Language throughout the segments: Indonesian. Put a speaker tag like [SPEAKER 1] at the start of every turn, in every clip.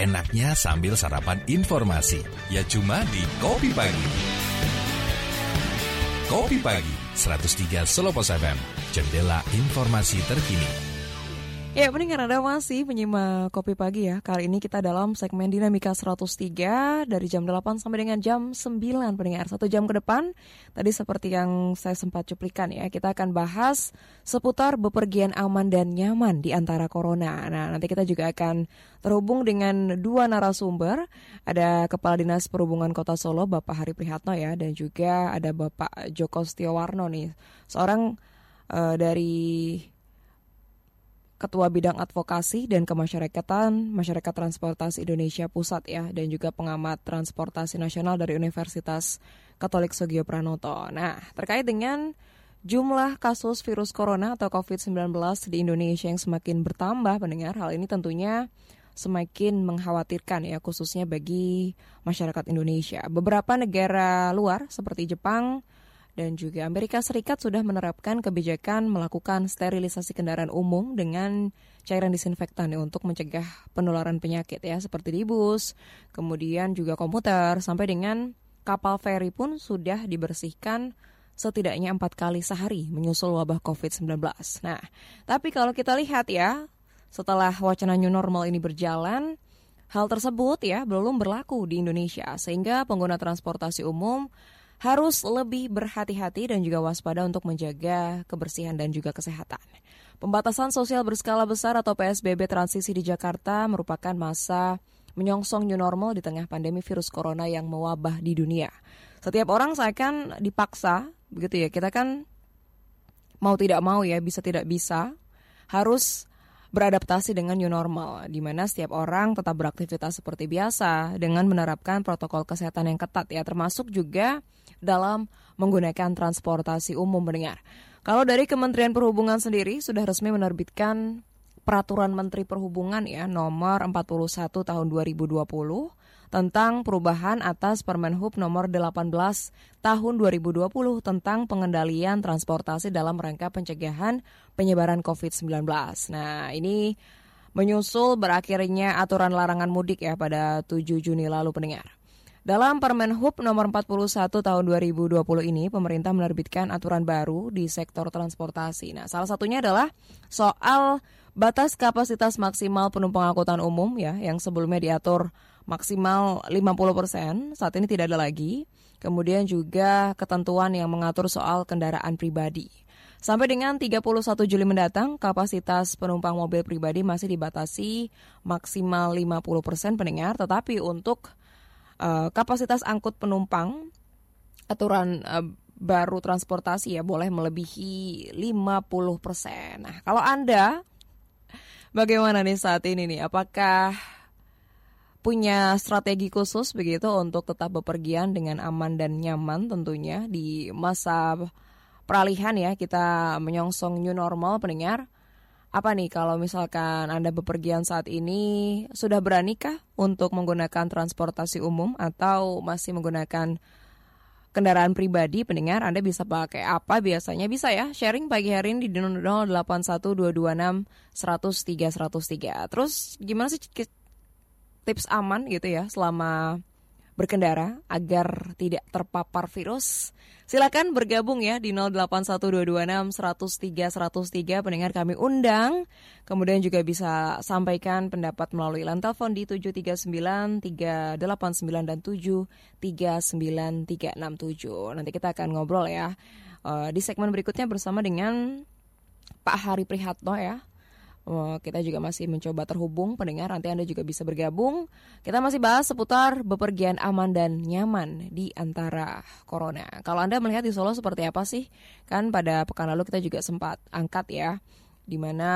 [SPEAKER 1] enaknya sambil sarapan informasi. Ya cuma di Kopi Pagi. Kopi Pagi, 103 Solo Pos FM. Jendela informasi terkini.
[SPEAKER 2] Ya, pendengar Anda masih menyimak Kopi Pagi ya. Kali ini kita dalam segmen Dinamika 103 dari jam 8 sampai dengan jam 9 pendengar. Satu jam ke depan, tadi seperti yang saya sempat cuplikan ya, kita akan bahas seputar bepergian aman dan nyaman di antara corona. Nah, nanti kita juga akan terhubung dengan dua narasumber. Ada Kepala Dinas Perhubungan Kota Solo, Bapak Hari Prihatno ya, dan juga ada Bapak Joko Stiowarno nih, seorang uh, dari Ketua Bidang Advokasi dan Kemasyarakatan Masyarakat Transportasi Indonesia Pusat ya dan juga pengamat transportasi nasional dari Universitas Katolik Sugio Pranoto. Nah, terkait dengan jumlah kasus virus corona atau COVID-19 di Indonesia yang semakin bertambah pendengar, hal ini tentunya semakin mengkhawatirkan ya khususnya bagi masyarakat Indonesia. Beberapa negara luar seperti Jepang, dan juga Amerika Serikat sudah menerapkan kebijakan melakukan sterilisasi kendaraan umum dengan cairan disinfektan ya, untuk mencegah penularan penyakit ya seperti di bus, kemudian juga komputer sampai dengan kapal feri pun sudah dibersihkan setidaknya empat kali sehari menyusul wabah COVID-19. Nah, tapi kalau kita lihat ya, setelah wacana new normal ini berjalan, hal tersebut ya belum berlaku di Indonesia sehingga pengguna transportasi umum harus lebih berhati-hati dan juga waspada untuk menjaga kebersihan dan juga kesehatan. Pembatasan sosial berskala besar atau PSBB transisi di Jakarta merupakan masa menyongsong new normal di tengah pandemi virus corona yang mewabah di dunia. Setiap orang seakan dipaksa, begitu ya, kita kan mau tidak mau ya, bisa tidak bisa, harus beradaptasi dengan new normal, di mana setiap orang tetap beraktivitas seperti biasa dengan menerapkan protokol kesehatan yang ketat ya, termasuk juga dalam menggunakan transportasi umum mendengar. Kalau dari Kementerian Perhubungan sendiri sudah resmi menerbitkan Peraturan Menteri Perhubungan ya nomor 41 tahun 2020 tentang perubahan atas Permen Hub nomor 18 tahun 2020 tentang pengendalian transportasi dalam rangka pencegahan penyebaran COVID-19. Nah, ini menyusul berakhirnya aturan larangan mudik ya pada 7 Juni lalu pendengar. Dalam Permen Hub nomor 41 tahun 2020 ini, pemerintah menerbitkan aturan baru di sektor transportasi. Nah, salah satunya adalah soal batas kapasitas maksimal penumpang angkutan umum ya, yang sebelumnya diatur maksimal 50 persen, saat ini tidak ada lagi. Kemudian juga ketentuan yang mengatur soal kendaraan pribadi. Sampai dengan 31 Juli mendatang, kapasitas penumpang mobil pribadi masih dibatasi maksimal 50 persen pendengar, tetapi untuk uh, kapasitas angkut penumpang aturan uh, baru transportasi ya boleh melebihi 50%. persen. Nah, kalau Anda bagaimana nih saat ini nih? Apakah punya strategi khusus begitu untuk tetap bepergian dengan aman dan nyaman tentunya di masa peralihan ya kita menyongsong new normal pendengar? Apa nih kalau misalkan Anda bepergian saat ini sudah beranikah untuk menggunakan transportasi umum atau masih menggunakan kendaraan pribadi? Pendengar Anda bisa pakai apa? Biasanya bisa ya sharing pagi hari ini di 081226 103 103 terus gimana sih tips aman gitu ya selama berkendara agar tidak terpapar virus Silakan bergabung ya di 081226 103 103 pendengar kami undang. Kemudian juga bisa sampaikan pendapat melalui line telepon di 739 389 dan 739367. Nanti kita akan ngobrol ya uh, di segmen berikutnya bersama dengan Pak Hari Prihatno ya kita juga masih mencoba terhubung pendengar nanti Anda juga bisa bergabung. Kita masih bahas seputar bepergian aman dan nyaman di antara corona. Kalau Anda melihat di Solo seperti apa sih? Kan pada pekan lalu kita juga sempat angkat ya di mana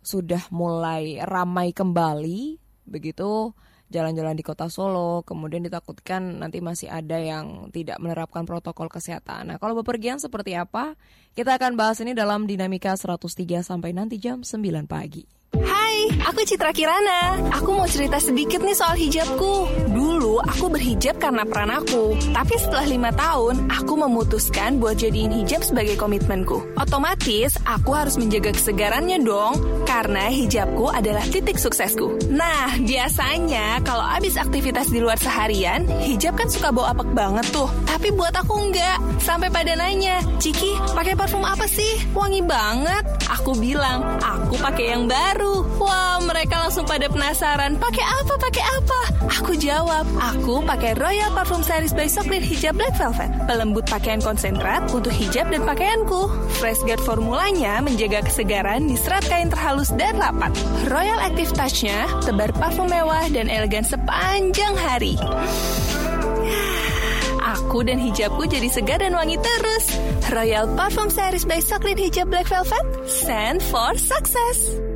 [SPEAKER 2] sudah mulai ramai kembali begitu jalan-jalan di kota Solo, kemudian ditakutkan nanti masih ada yang tidak menerapkan protokol kesehatan. Nah, kalau bepergian seperti apa? Kita akan bahas ini dalam Dinamika 103 sampai nanti jam 9 pagi.
[SPEAKER 3] Hai, aku Citra Kirana. Aku mau cerita sedikit nih soal hijabku. Dulu aku berhijab karena peran aku, tapi setelah lima tahun, aku memutuskan buat jadiin hijab sebagai komitmenku. Otomatis, aku harus menjaga kesegarannya dong, karena hijabku adalah titik suksesku. Nah, biasanya kalau abis aktivitas di luar seharian, hijab kan suka bau apek banget tuh. Tapi buat aku enggak. Sampai pada nanya, Ciki, pakai parfum apa sih? Wangi banget. Aku bilang, aku pakai yang baru. Wah, mereka langsung pada penasaran. Pakai apa? Pakai apa? Aku jawab, aku pakai Royal Parfum Series by Socklin Hijab Black Velvet. Pelembut pakaian konsentrat untuk hijab dan pakaianku. Fresh Guard formulanya menjaga kesegaran di serat kain terhalus dan rapat. Royal Active Touch-nya tebar parfum mewah dan elegan sepanjang hari. Aku dan hijabku jadi segar dan wangi terus. Royal Parfum Series by Socklin Hijab Black Velvet. Send for success.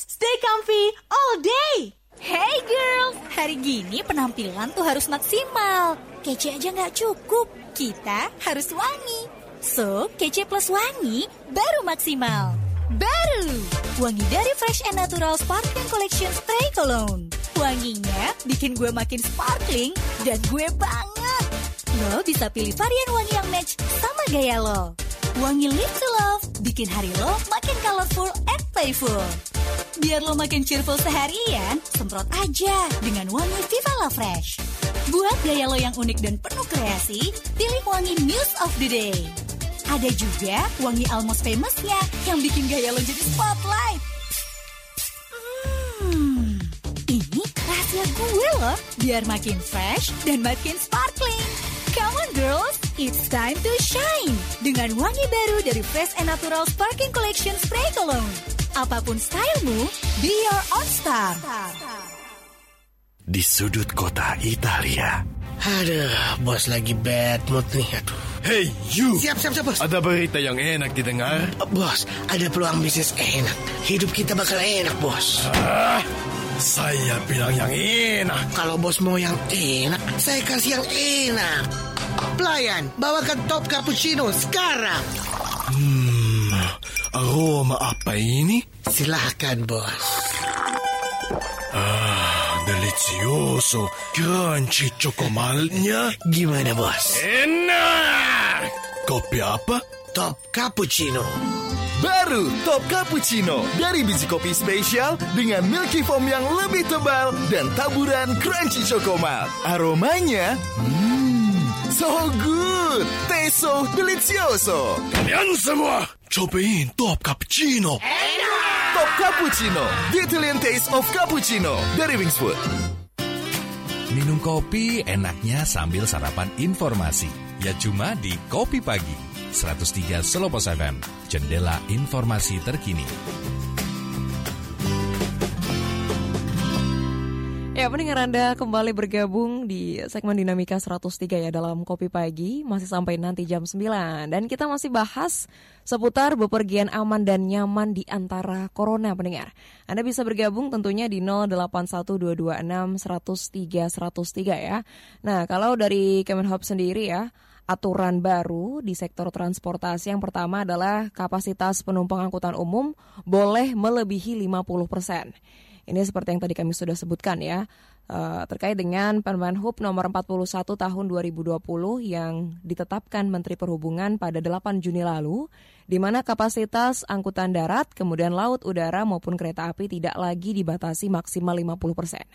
[SPEAKER 4] Stay comfy all day.
[SPEAKER 5] Hey girls, hari gini penampilan tuh harus maksimal. Kece aja nggak cukup, kita harus wangi. So, kece plus wangi baru maksimal. Baru, wangi dari Fresh and Natural Sparkling Collection Spray Cologne. Wanginya bikin gue makin sparkling dan gue banget. Lo bisa pilih varian wangi yang match sama gaya lo. Wangi Live to Love bikin hari lo makin colorful and playful. Biar lo makin cheerful seharian, semprot aja dengan wangi Viva La Fresh. Buat gaya lo yang unik dan penuh kreasi, pilih wangi Muse of the Day. Ada juga wangi Almost Famousnya yang bikin gaya lo jadi spotlight. Hmm, ini rahasia gue loh, biar makin fresh dan makin sparkling. Come on girls, it's time to shine dengan wangi baru dari Fresh and Natural Sparkling Collection Spray Cologne. Apa pun stylemu, be your own star.
[SPEAKER 6] Di sudut kota Italia.
[SPEAKER 7] Aduh, bos lagi bad mood nih. Aduh.
[SPEAKER 6] Hey you,
[SPEAKER 7] Siap, siap, siap, bos.
[SPEAKER 6] ada berita yang enak didengar?
[SPEAKER 7] Bos, ada peluang bisnis enak. Hidup kita bakal enak, bos.
[SPEAKER 6] Ah, saya bilang yang enak.
[SPEAKER 7] Kalau bos mau yang enak, saya kasih yang enak. Pelayan, bawakan top cappuccino sekarang.
[SPEAKER 6] Hmm, aroma apa ini?
[SPEAKER 7] Silahkan, bos.
[SPEAKER 6] Ah, delicioso, crunchy cocomalnya.
[SPEAKER 7] Gimana, bos?
[SPEAKER 6] Enak! Kopi apa?
[SPEAKER 7] Top cappuccino.
[SPEAKER 8] Baru Top Cappuccino dari biji kopi spesial dengan milky foam yang lebih tebal dan taburan crunchy chocomal. Aromanya, hmm, so good, taste so delicioso.
[SPEAKER 6] Kalian semua, cobain Top Cappuccino.
[SPEAKER 8] Top Cappuccino, the Italian taste of cappuccino dari Wingsfood.
[SPEAKER 1] Minum kopi enaknya sambil sarapan informasi. Ya cuma di Kopi Pagi. 103 Selopos FM. Jendela informasi terkini.
[SPEAKER 2] Ya, pendengar Anda kembali bergabung di segmen Dinamika 103 ya dalam Kopi Pagi, masih sampai nanti jam 9. Dan kita masih bahas seputar bepergian aman dan nyaman di antara corona pendengar. Anda bisa bergabung tentunya di 081226 ya. Nah, kalau dari Kemenhub sendiri ya, aturan baru di sektor transportasi yang pertama adalah kapasitas penumpang angkutan umum boleh melebihi 50 persen. Ini seperti yang tadi kami sudah sebutkan ya, uh, terkait dengan Permen Hub nomor 41 tahun 2020 yang ditetapkan Menteri Perhubungan pada 8 Juni lalu, di mana kapasitas angkutan darat, kemudian laut, udara maupun kereta api tidak lagi dibatasi maksimal 50 persen.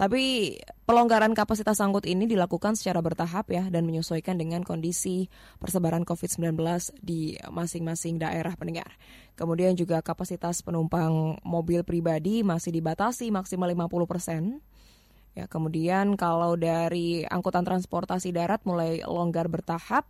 [SPEAKER 2] Tapi pelonggaran kapasitas angkut ini dilakukan secara bertahap ya dan menyesuaikan dengan kondisi persebaran COVID-19 di masing-masing daerah pendengar. Kemudian juga kapasitas penumpang mobil pribadi masih dibatasi maksimal 50 persen. Ya, kemudian kalau dari angkutan transportasi darat mulai longgar bertahap,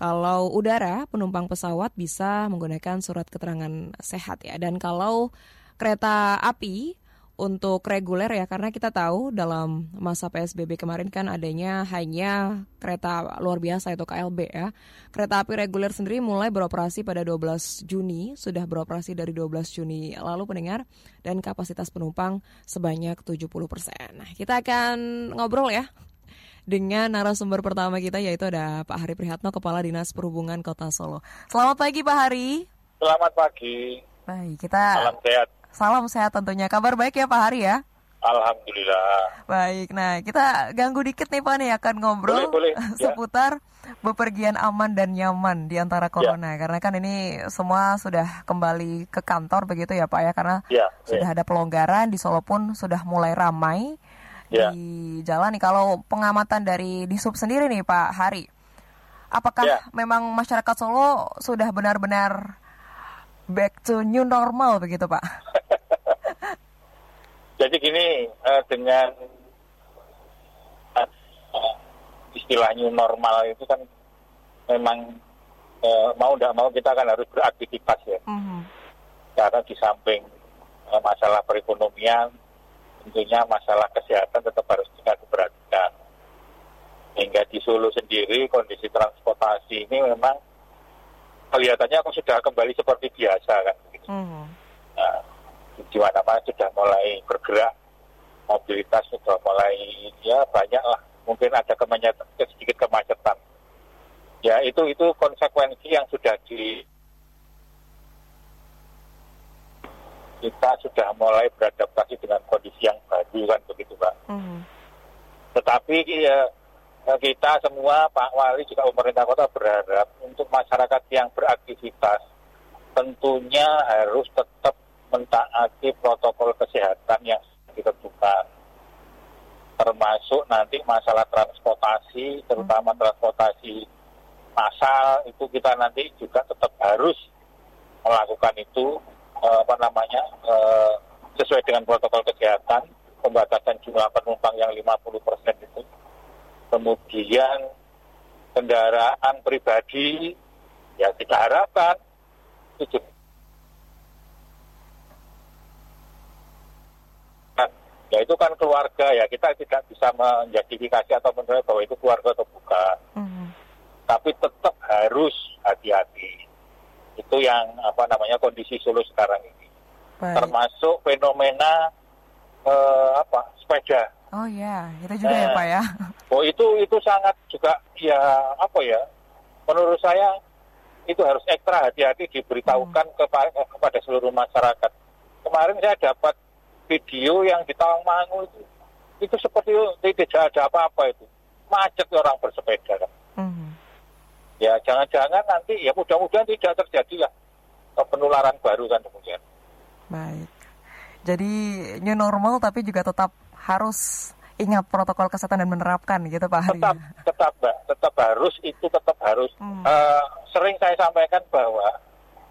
[SPEAKER 2] kalau udara penumpang pesawat bisa menggunakan surat keterangan sehat ya. Dan kalau kereta api untuk reguler ya karena kita tahu dalam masa PSBB kemarin kan adanya hanya kereta luar biasa itu KLB ya. Kereta api reguler sendiri mulai beroperasi pada 12 Juni, sudah beroperasi dari 12 Juni lalu pendengar dan kapasitas penumpang sebanyak 70 persen. Nah, kita akan ngobrol ya dengan narasumber pertama kita yaitu ada Pak Hari Prihatno, Kepala Dinas Perhubungan Kota Solo. Selamat pagi Pak Hari.
[SPEAKER 9] Selamat pagi.
[SPEAKER 2] Baik, kita
[SPEAKER 9] Salam sehat.
[SPEAKER 2] Salam sehat tentunya. Kabar baik ya Pak Hari ya?
[SPEAKER 9] Alhamdulillah.
[SPEAKER 2] Baik, nah kita ganggu dikit nih Pak nih akan ngobrol
[SPEAKER 9] Boleh, boleh. Ya.
[SPEAKER 2] seputar bepergian aman dan nyaman di antara corona. Karena kan ini semua sudah kembali ke kantor begitu ya Pak ya, karena
[SPEAKER 9] Ya,
[SPEAKER 2] sudah
[SPEAKER 9] ya.
[SPEAKER 2] ada pelonggaran di Solo pun sudah mulai ramai
[SPEAKER 9] Ya.
[SPEAKER 2] di jalan nih. Kalau pengamatan dari di sub sendiri nih Pak Hari, apakah
[SPEAKER 9] Ya.
[SPEAKER 2] memang masyarakat Solo sudah benar-benar back to new normal begitu Pak?
[SPEAKER 9] Jadi gini, eh, dengan eh, istilah new normal itu kan memang eh, mau tidak mau kita kan harus beraktivitas ya.
[SPEAKER 2] Mhm.
[SPEAKER 9] Karena di samping eh, masalah perekonomian, tentunya masalah kesehatan tetap harus kita diperhatikan. Hingga di Solo sendiri kondisi transportasi ini memang kelihatannya sudah kembali seperti biasa kan.
[SPEAKER 2] Mhm.
[SPEAKER 9] Nah, di mana-mana sudah mulai bergerak, mobilitas sudah mulai ya banyak lah. Mungkin ada kemacetan, sedikit kemacetan. Ya itu itu konsekuensi yang sudah di kita sudah mulai beradaptasi dengan kondisi yang baru kan begitu pak.
[SPEAKER 2] Mhm.
[SPEAKER 9] Tetapi ya, kita semua Pak Wali juga pemerintah kota berharap untuk masyarakat yang beraktivitas tentunya harus tetap mentaati protokol kesehatan yang ditentukan. Termasuk nanti masalah transportasi, terutama transportasi massal itu kita nanti juga tetap harus melakukan itu eh, apa namanya eh, sesuai dengan protokol kesehatan pembatasan jumlah penumpang yang 50% itu kemudian kendaraan pribadi ya kita harapkan itu juga Nah, ya itu kan keluarga ya kita tidak bisa menjustifikasi atau menilai bahwa itu keluarga atau bukan
[SPEAKER 2] Mhm.
[SPEAKER 9] tapi tetap harus hati-hati. Itu yang apa namanya kondisi Solo sekarang ini.
[SPEAKER 2] Baik.
[SPEAKER 9] Termasuk fenomena eh, apa sepeda.
[SPEAKER 2] Oh ya, itu juga ya
[SPEAKER 9] Eh,
[SPEAKER 2] Pak ya.
[SPEAKER 9] Oh itu itu sangat juga ya apa ya? Menurut saya itu harus ekstra hati-hati diberitahukan kepa- eh, kepada seluruh masyarakat. Kemarin saya dapat video yang di Tawangmangu itu itu seperti tidak ada apa-apa itu macet orang bersepeda kan. Ya jangan-jangan nanti ya mudah-mudahan tidak terjadi lah penularan baru kan kemudian.
[SPEAKER 2] Baik. Jadi new normal tapi juga tetap harus ingat protokol kesehatan dan menerapkan gitu Pak Hari.
[SPEAKER 9] Tetap tetap mbak, tetap harus itu tetap harus.
[SPEAKER 2] Hmm.
[SPEAKER 9] Eh, sering saya sampaikan bahwa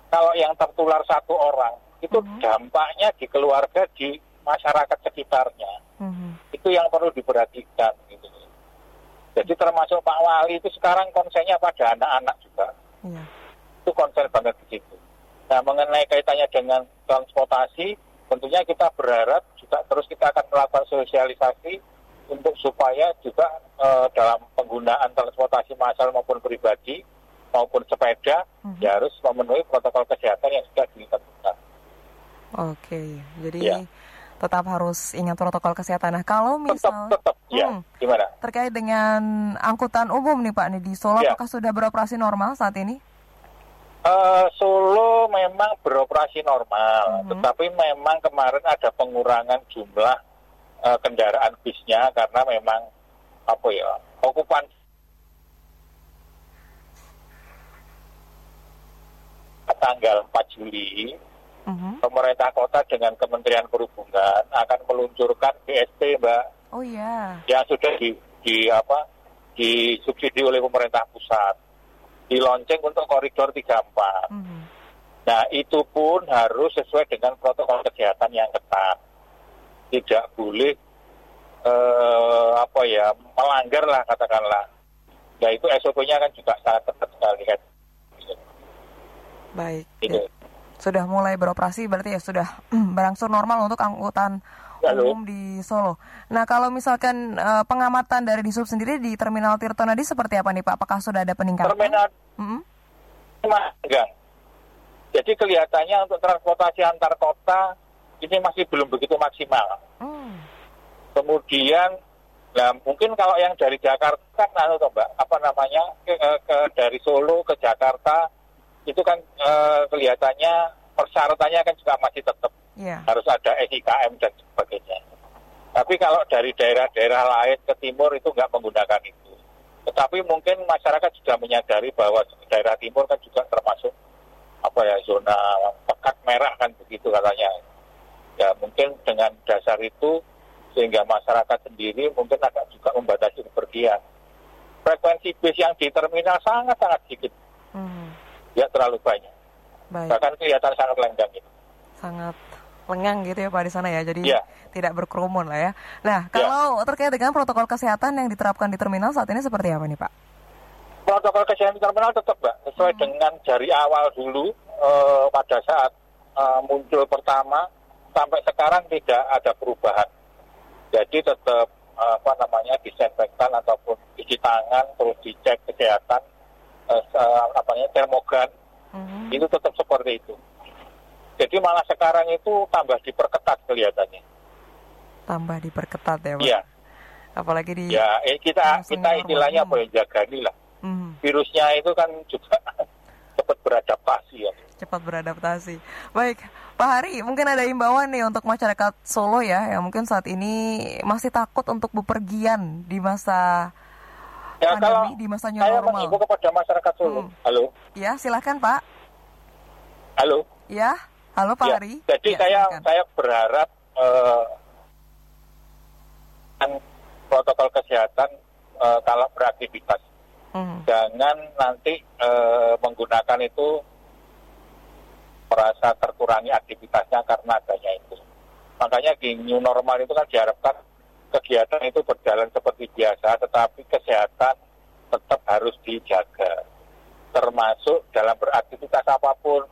[SPEAKER 9] kalau yang tertular satu orang itu
[SPEAKER 2] Hmm.
[SPEAKER 9] dampaknya di keluarga di masyarakat sekitarnya
[SPEAKER 2] Mhm.
[SPEAKER 9] itu yang perlu diperhatikan gitu. Jadi termasuk Pak Wali itu sekarang konsennya pada anak-anak juga.
[SPEAKER 2] Iya.
[SPEAKER 9] itu konsen banget di situ. Nah, mengenai kaitannya dengan transportasi, tentunya kita berharap juga terus kita akan melakukan sosialisasi untuk supaya juga eh, dalam penggunaan transportasi massal maupun pribadi maupun sepeda
[SPEAKER 2] Mhm.
[SPEAKER 9] ya harus memenuhi protokol kesehatan yang sudah ditentukan.
[SPEAKER 2] Oke. Jadi
[SPEAKER 9] Ya.
[SPEAKER 2] tetap harus ingat protokol kesehatan. Nah, kalau
[SPEAKER 9] Tetap,
[SPEAKER 2] misal
[SPEAKER 9] tetap, ya.
[SPEAKER 2] Hmm.
[SPEAKER 9] Gimana?
[SPEAKER 2] terkait dengan angkutan umum nih Pak nih di Solo
[SPEAKER 9] Ya.
[SPEAKER 2] apakah sudah beroperasi normal saat ini?
[SPEAKER 9] Eh, Solo memang beroperasi normal,
[SPEAKER 2] Mhm.
[SPEAKER 9] tetapi memang kemarin ada pengurangan jumlah eh, kendaraan bisnya karena memang apa ya okupan tanggal 4 Juli
[SPEAKER 2] Mhm.
[SPEAKER 9] pemerintah kota dengan Kementerian Perhubungan akan meluncurkan BSP Mbak
[SPEAKER 2] Oh iya.
[SPEAKER 9] yang sudah di, di apa disubsidi oleh pemerintah pusat dilonceng untuk koridor 34.
[SPEAKER 2] Mhm.
[SPEAKER 9] Nah, itu pun harus sesuai dengan protokol kesehatan yang ketat. Tidak boleh eh, apa ya melanggar lah katakanlah. Ya itu SOP-nya kan juga sangat ketat sekali kan.
[SPEAKER 2] Baik.
[SPEAKER 9] Gitu.
[SPEAKER 2] Sudah mulai beroperasi berarti ya sudah berangsur normal untuk angkutan
[SPEAKER 9] Halo.
[SPEAKER 2] umum di Solo. Nah, kalau misalkan eh, pengamatan dari Disub sendiri di Terminal Tirtonadi seperti apa nih Pak? Apakah sudah ada peningkatan?
[SPEAKER 9] Terminal
[SPEAKER 2] Mhm.
[SPEAKER 9] Magang. Jadi kelihatannya untuk transportasi antar kota ini masih belum begitu maksimal.
[SPEAKER 2] Hmm.
[SPEAKER 9] Kemudian, nah mungkin kalau yang dari Jakarta kan, anu toh, mbak, apa namanya ke, ke- dari Solo ke Jakarta itu kan eh, kelihatannya persyaratannya kan juga masih tetap
[SPEAKER 2] Iya.
[SPEAKER 9] harus ada SIKM dan sebagainya. Tapi kalau dari daerah-daerah lain ke timur itu nggak menggunakan itu. Tetapi mungkin masyarakat sudah menyadari bahwa daerah timur kan juga termasuk apa ya zona pekat merah kan begitu katanya. Ya mungkin dengan dasar itu sehingga masyarakat sendiri mungkin agak juga membatasi kepergian. Frekuensi bis yang di terminal sangat-sangat sedikit,
[SPEAKER 2] Mhm.
[SPEAKER 9] ya terlalu banyak.
[SPEAKER 2] Baik.
[SPEAKER 9] Bahkan kelihatan sangat lenggang itu.
[SPEAKER 2] sangat lengang gitu ya Pak di sana ya. Jadi
[SPEAKER 9] Iya.
[SPEAKER 2] tidak berkerumun lah ya. Nah, kalau terkait dengan protokol kesehatan yang diterapkan di terminal saat ini seperti apa nih Pak?
[SPEAKER 9] protokol kesehatan terminal tetap mbak sesuai dengan dari awal dulu eh, pada saat eh, muncul pertama sampai sekarang tidak ada perubahan jadi tetap eh, apa namanya disinfektan ataupun cuci tangan terus dicek kesehatan se- apa namanya termogan
[SPEAKER 2] Mhm.
[SPEAKER 9] itu tetap seperti itu jadi malah sekarang itu tambah diperketat kelihatannya
[SPEAKER 2] Tambah diperketat ya Pak.
[SPEAKER 9] iya
[SPEAKER 2] Apalagi di
[SPEAKER 9] ya eh, kita kita istilahnya apa ya jagani lah
[SPEAKER 2] Mhm.
[SPEAKER 9] virusnya itu kan juga cepat beradaptasi ya
[SPEAKER 2] cepat beradaptasi. Baik, Pak Hari, mungkin ada imbauan nih untuk masyarakat Solo ya, yang mungkin saat ini masih takut untuk bepergian di masa
[SPEAKER 9] Ya kalau
[SPEAKER 2] pandemi, di masa new
[SPEAKER 9] saya
[SPEAKER 2] normal.
[SPEAKER 9] kepada masyarakat Solo.
[SPEAKER 2] Hmm.
[SPEAKER 9] Halo,
[SPEAKER 2] Ya, silakan Pak.
[SPEAKER 9] halo.
[SPEAKER 2] Ya, halo Pak
[SPEAKER 9] Ya,
[SPEAKER 2] Hari.
[SPEAKER 9] Jadi
[SPEAKER 2] Ya,
[SPEAKER 9] saya
[SPEAKER 2] silakan.
[SPEAKER 9] saya berharap kan protokol kesehatan eh, kalau beraktivitas
[SPEAKER 2] Mhm.
[SPEAKER 9] jangan nanti eh, menggunakan itu merasa terkurangi aktivitasnya karena adanya itu. Makanya di new normal itu kan diharapkan kegiatan itu berjalan seperti biasa, tetapi kesehatan tetap harus dijaga, termasuk dalam beraktivitas apa pun.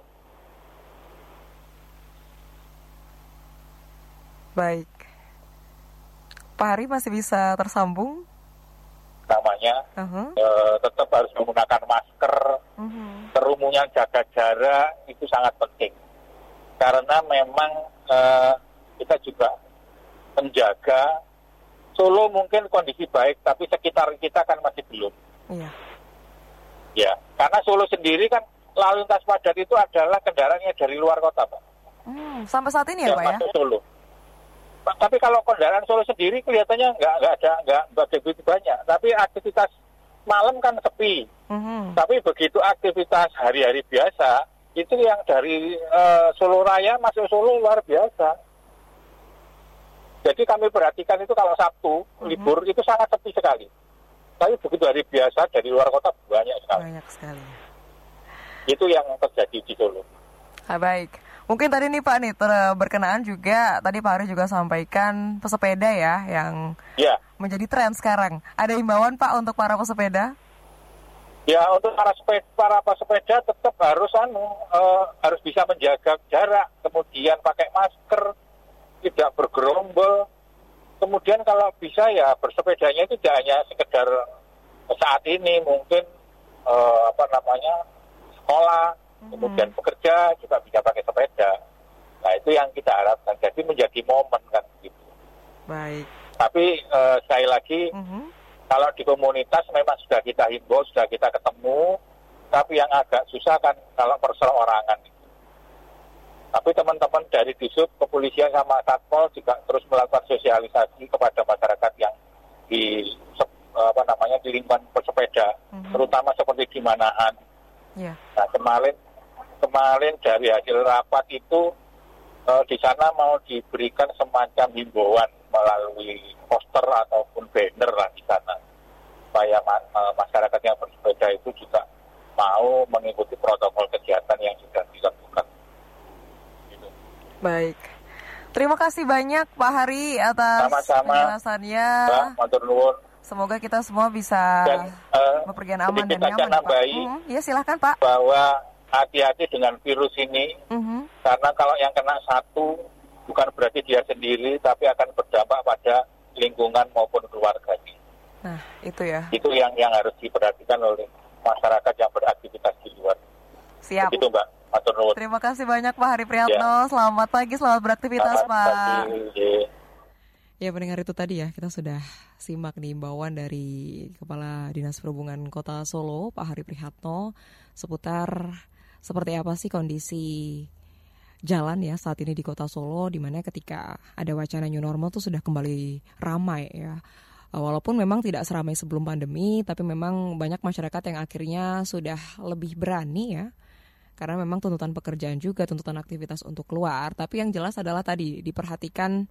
[SPEAKER 2] Baik. Pak Hari masih bisa tersambung?
[SPEAKER 9] namanya
[SPEAKER 2] Mhm.
[SPEAKER 9] eh, tetap harus menggunakan masker,
[SPEAKER 2] Mhm.
[SPEAKER 9] kerumunan jaga jarak itu sangat penting karena memang eh, kita juga menjaga Solo mungkin kondisi baik tapi sekitar kita kan masih belum
[SPEAKER 2] Iya.
[SPEAKER 9] ya karena Solo sendiri kan lalu lintas padat itu adalah kendaraannya dari luar kota pak
[SPEAKER 2] Hmm, sampai saat ini ya Pak ya?
[SPEAKER 9] Solo Pak, tapi kalau kendaraan Solo sendiri kelihatannya nggak nggak ada nggak begitu banyak tapi aktivitas malam kan sepi
[SPEAKER 2] Mhm.
[SPEAKER 9] Tapi begitu aktivitas hari-hari biasa, itu yang dari eh, Solo Raya masuk Solo luar biasa. Jadi kami perhatikan itu kalau Sabtu, libur itu sangat sepi sekali. Tapi begitu hari biasa dari luar kota banyak sekali.
[SPEAKER 2] Banyak sekali.
[SPEAKER 9] Itu yang terjadi di Solo.
[SPEAKER 2] Ah, baik. Mungkin tadi nih Pak nih ter- berkenaan juga tadi Pak Hari juga sampaikan pesepeda ya yang
[SPEAKER 9] Ya,
[SPEAKER 2] menjadi tren sekarang. Ada imbauan Pak untuk para pesepeda?
[SPEAKER 9] ya untuk para sepeda, para pesepeda tetap harus anu eh, harus bisa menjaga jarak, kemudian pakai masker, tidak bergerombol. Kemudian kalau bisa ya bersepedanya itu tidak hanya sekedar saat ini mungkin eh, apa namanya sekolah, kemudian bekerja juga bisa pakai sepeda. Nah itu yang kita harapkan. Jadi menjadi momen kan gitu.
[SPEAKER 2] Baik.
[SPEAKER 9] Tapi eh, sekali lagi
[SPEAKER 2] Mhm.
[SPEAKER 9] kalau di komunitas memang sudah kita himbau, sudah kita ketemu, tapi yang agak susah kan kalau perseorangan. Tapi teman-teman dari Disub, kepolisian sama Satpol juga terus melakukan sosialisasi kepada masyarakat yang di apa namanya di lingkungan bersepeda,
[SPEAKER 2] Mhm.
[SPEAKER 9] terutama seperti di Manahan.
[SPEAKER 2] Ya.
[SPEAKER 9] Nah kemarin kemarin dari hasil rapat itu eh, di sana mau diberikan semacam himbauan melalui poster ataupun banner lah di sana supaya ma- ma- masyarakat yang bersepeda itu juga mau mengikuti protokol kesehatan yang sudah dilakukan.
[SPEAKER 2] Baik. Terima kasih banyak Pak Hari atas
[SPEAKER 9] Sama-sama.
[SPEAKER 2] penjelasannya.
[SPEAKER 9] Mbak.
[SPEAKER 2] Semoga kita semua bisa
[SPEAKER 9] Dan eh,
[SPEAKER 2] bepergian aman dan nyaman. Pak.
[SPEAKER 9] nambahi
[SPEAKER 2] Hmm, ya silahkan Pak.
[SPEAKER 9] bahwa hati-hati dengan virus ini
[SPEAKER 2] Mhm.
[SPEAKER 9] karena kalau yang kena satu bukan berarti dia sendiri tapi akan berdampak pada lingkungan maupun keluarganya.
[SPEAKER 2] Nah, itu ya.
[SPEAKER 9] Itu yang yang harus diperhatikan oleh masyarakat yang beraktivitas di luar.
[SPEAKER 2] Siap.
[SPEAKER 9] Begitu Mbak. Matur nuwun.
[SPEAKER 2] Terima kasih banyak Pak Hari Priyatno. Selamat pagi, selamat beraktivitas
[SPEAKER 9] Selamat
[SPEAKER 2] Pak.
[SPEAKER 9] pagi.
[SPEAKER 2] Ya pendengar itu tadi ya kita sudah simak nih imbauan dari Kepala Dinas Perhubungan Kota Solo Pak Hari Prihatno seputar seperti apa sih kondisi jalan ya saat ini di Kota Solo di mana ketika ada wacana new normal tuh sudah kembali ramai ya. Walaupun memang tidak seramai sebelum pandemi, tapi memang banyak masyarakat yang akhirnya sudah lebih berani ya karena memang tuntutan pekerjaan juga, tuntutan aktivitas untuk keluar. Tapi yang jelas adalah tadi diperhatikan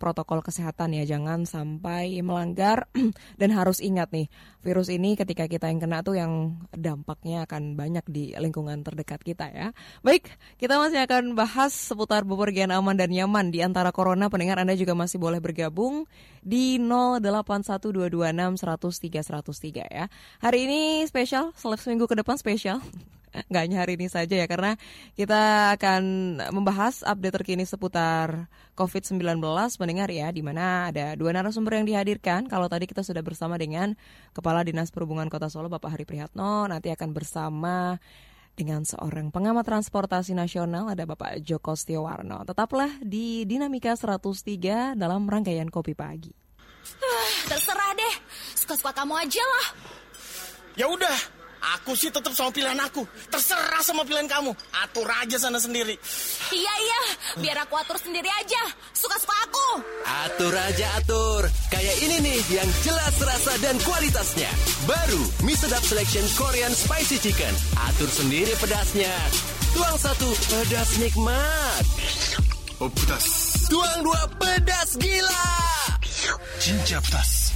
[SPEAKER 2] protokol kesehatan ya, jangan sampai melanggar dan harus ingat nih, virus ini ketika kita yang kena tuh yang dampaknya akan banyak di lingkungan terdekat kita ya. Baik, kita masih akan bahas seputar bepergian aman dan nyaman di antara corona. Pendengar Anda juga masih boleh bergabung di 081226 103 103 ya. Hari ini spesial, seleb seminggu ke depan spesial. Nggak hanya hari ini saja ya, karena kita akan membahas update terkini seputar COVID-19 mendengar ya, di mana ada dua narasumber yang dihadirkan. Kalau tadi kita sudah bersama dengan Kepala Dinas Perhubungan Kota Solo, Bapak Hari Prihatno, nanti akan bersama dengan seorang pengamat transportasi nasional, ada Bapak Joko Stiowarno. Tetaplah di Dinamika 103 dalam rangkaian Kopi Pagi.
[SPEAKER 5] Terserah deh, suka-suka kamu aja lah.
[SPEAKER 10] Ya udah, aku sih tetap sama pilihan aku. Terserah sama pilihan kamu. Atur aja sana sendiri.
[SPEAKER 5] Iya iya, biar aku atur sendiri aja. Suka-suka aku.
[SPEAKER 11] Atur aja atur. Kayak ini nih yang jelas rasa dan kualitasnya. Baru mie sedap selection Korean spicy chicken. Atur sendiri pedasnya. Tuang satu, pedas nikmat.
[SPEAKER 6] Oh, pedas.
[SPEAKER 11] Tuang dua, pedas gila.
[SPEAKER 6] 진짜 pedas.
[SPEAKER 11] Tersedia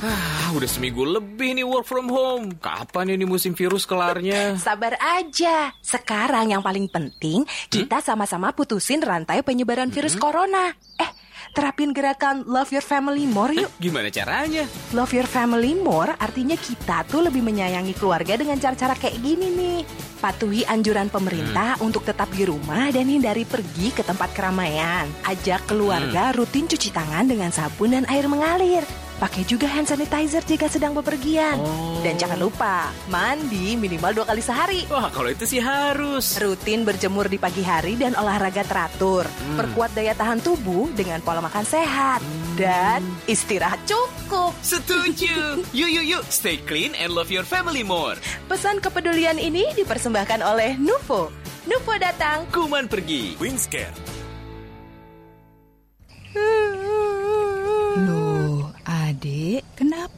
[SPEAKER 12] Ah, udah seminggu lebih nih work from home. Kapan ini musim virus kelarnya?
[SPEAKER 13] Sabar aja. Sekarang yang paling penting kita sama-sama putusin rantai penyebaran virus corona. Eh, terapin gerakan Love Your Family More yuk.
[SPEAKER 12] Gimana caranya?
[SPEAKER 13] Love Your Family More artinya kita tuh lebih menyayangi keluarga dengan cara-cara kayak gini nih. Patuhi anjuran pemerintah untuk tetap di rumah dan hindari pergi ke tempat keramaian. Ajak keluarga rutin cuci tangan dengan sabun dan air mengalir. Pakai juga hand sanitizer jika sedang bepergian. Dan jangan lupa, mandi minimal dua kali sehari.
[SPEAKER 12] Wah, kalau itu sih harus.
[SPEAKER 13] Rutin berjemur di pagi hari dan olahraga teratur. Perkuat daya tahan tubuh dengan pola makan sehat. Dan istirahat cukup.
[SPEAKER 12] Setuju. Yuk, yuk, yuk. Stay clean and love your family more.
[SPEAKER 13] Pesan kepedulian ini dipersembahkan oleh Nuvo. Nuvo datang.
[SPEAKER 12] Kuman pergi.
[SPEAKER 11] Wingscare.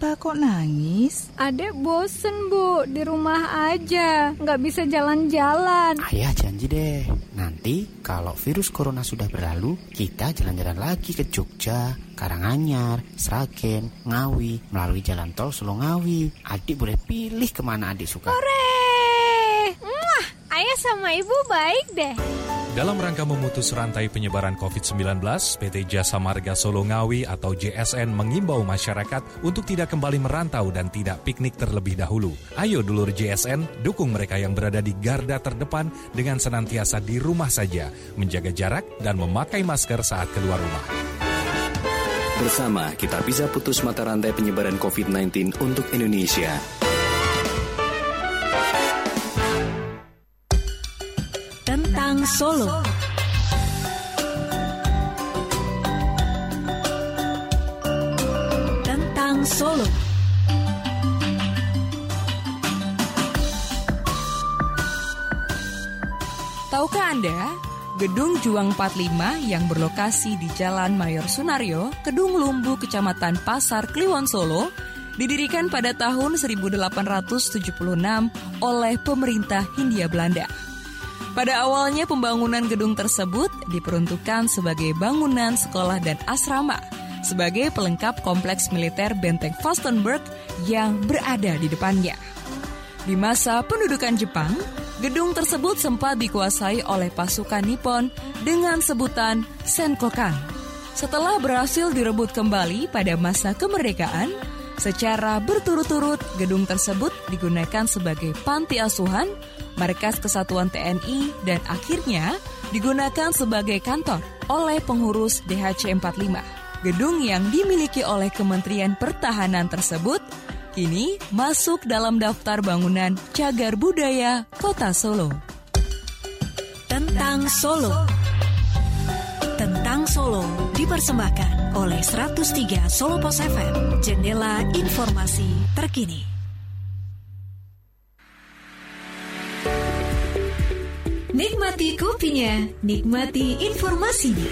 [SPEAKER 14] Kenapa kok nangis?
[SPEAKER 15] Adek bosen bu, di rumah aja, nggak bisa jalan-jalan.
[SPEAKER 16] Ayah janji deh, nanti kalau virus corona sudah berlalu, kita jalan-jalan lagi ke Jogja, Karanganyar, Sragen, Ngawi, melalui jalan tol Solo Ngawi. Adik boleh pilih ke mana adik suka.
[SPEAKER 15] Hore! Ayah sama ibu baik deh.
[SPEAKER 1] Dalam rangka memutus rantai penyebaran COVID-19, PT Jasa Marga Solo Ngawi atau JSN mengimbau masyarakat untuk tidak kembali merantau dan tidak piknik terlebih dahulu. Ayo dulur JSN, dukung mereka yang berada di garda terdepan dengan senantiasa di rumah saja, menjaga jarak dan memakai masker saat keluar rumah.
[SPEAKER 17] Bersama kita bisa putus mata rantai penyebaran COVID-19 untuk Indonesia.
[SPEAKER 5] Solo.
[SPEAKER 18] Tentang Solo.
[SPEAKER 2] Tahukah Anda, Gedung Juang 45 yang berlokasi di Jalan Mayor Sunario, Kedung Lumbu, Kecamatan Pasar Kliwon Solo, didirikan pada tahun 1876 oleh pemerintah Hindia Belanda. Pada awalnya pembangunan gedung tersebut diperuntukkan sebagai bangunan sekolah dan asrama sebagai pelengkap kompleks militer Benteng Fastenberg yang berada di depannya. Di masa pendudukan Jepang, gedung tersebut sempat dikuasai oleh pasukan Nippon dengan sebutan Senkokan. Setelah berhasil direbut kembali pada masa kemerdekaan, secara berturut-turut gedung tersebut digunakan sebagai panti asuhan, markas kesatuan TNI, dan akhirnya digunakan sebagai kantor oleh pengurus DHC 45. Gedung yang dimiliki oleh Kementerian Pertahanan tersebut kini masuk dalam daftar bangunan cagar budaya Kota Solo.
[SPEAKER 18] Tentang Solo. Tentang Solo dipersembahkan oleh 103 Solo Pos FM, jendela informasi terkini. Nikmati kopinya, nikmati informasinya.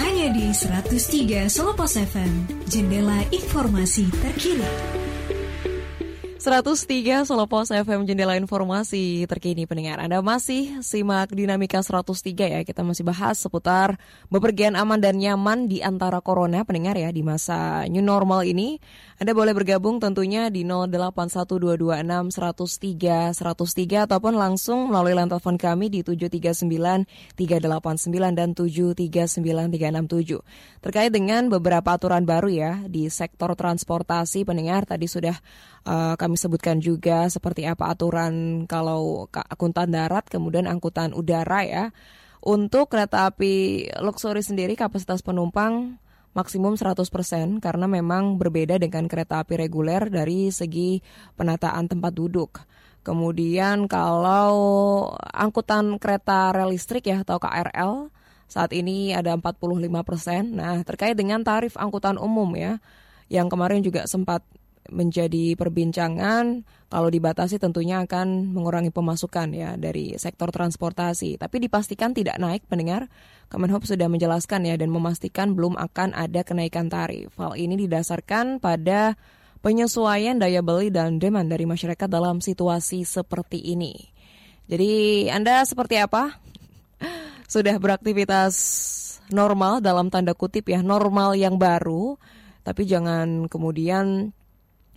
[SPEAKER 18] Hanya di 103 Solo FM, jendela informasi terkini.
[SPEAKER 2] 103 Solo Pos FM Jendela Informasi terkini pendengar. Anda masih simak dinamika 103 ya. Kita masih bahas seputar bepergian aman dan nyaman di antara corona pendengar ya di masa new normal ini. Anda boleh bergabung tentunya di 081226 103 103 ataupun langsung melalui line telepon kami di 739 389 dan 739 367. Terkait dengan beberapa aturan baru ya di sektor transportasi pendengar tadi sudah uh, kami sebutkan juga seperti apa aturan kalau akuntan darat kemudian angkutan udara ya. Untuk kereta api luxury sendiri kapasitas penumpang maksimum 100% karena memang berbeda dengan kereta api reguler dari segi penataan tempat duduk. Kemudian kalau angkutan kereta rel listrik ya atau KRL saat ini ada 45%. Nah, terkait dengan tarif angkutan umum ya yang kemarin juga sempat menjadi perbincangan kalau dibatasi tentunya akan mengurangi pemasukan ya dari sektor transportasi. Tapi dipastikan tidak naik pendengar. Kemenhub sudah menjelaskan ya dan memastikan belum akan ada kenaikan tarif. Hal ini didasarkan pada penyesuaian daya beli dan demand dari masyarakat dalam situasi seperti ini. Jadi Anda seperti apa? Sudah beraktivitas normal dalam tanda kutip ya, normal yang baru, tapi jangan kemudian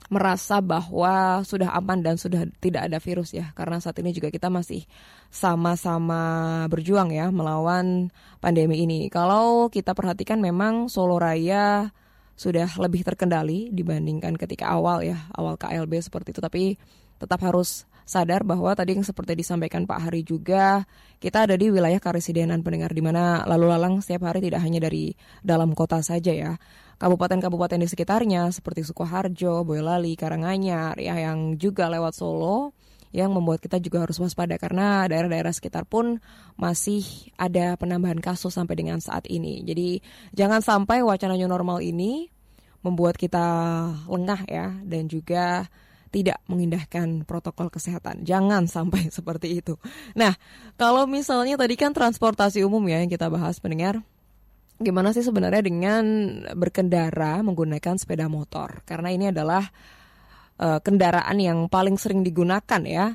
[SPEAKER 2] merasa bahwa sudah aman dan sudah tidak ada virus ya karena saat ini juga kita masih sama-sama berjuang ya melawan pandemi ini. Kalau kita perhatikan memang Solo Raya sudah lebih terkendali dibandingkan ketika awal ya, awal KLB seperti itu tapi tetap harus sadar bahwa tadi yang seperti disampaikan Pak Hari juga kita ada di wilayah karesidenan pendengar di mana lalu lalang setiap hari tidak hanya dari dalam kota saja ya kabupaten-kabupaten di sekitarnya seperti Sukoharjo, Boyolali, Karanganyar ya yang juga lewat Solo yang membuat kita juga harus waspada karena daerah-daerah sekitar pun masih ada penambahan kasus sampai dengan saat ini. Jadi jangan sampai wacana new normal ini membuat kita lengah ya dan juga tidak mengindahkan protokol kesehatan. Jangan sampai seperti itu. Nah, kalau misalnya tadi kan transportasi umum ya yang kita bahas pendengar, gimana sih sebenarnya dengan berkendara menggunakan sepeda motor? Karena ini adalah uh, kendaraan yang paling sering digunakan ya.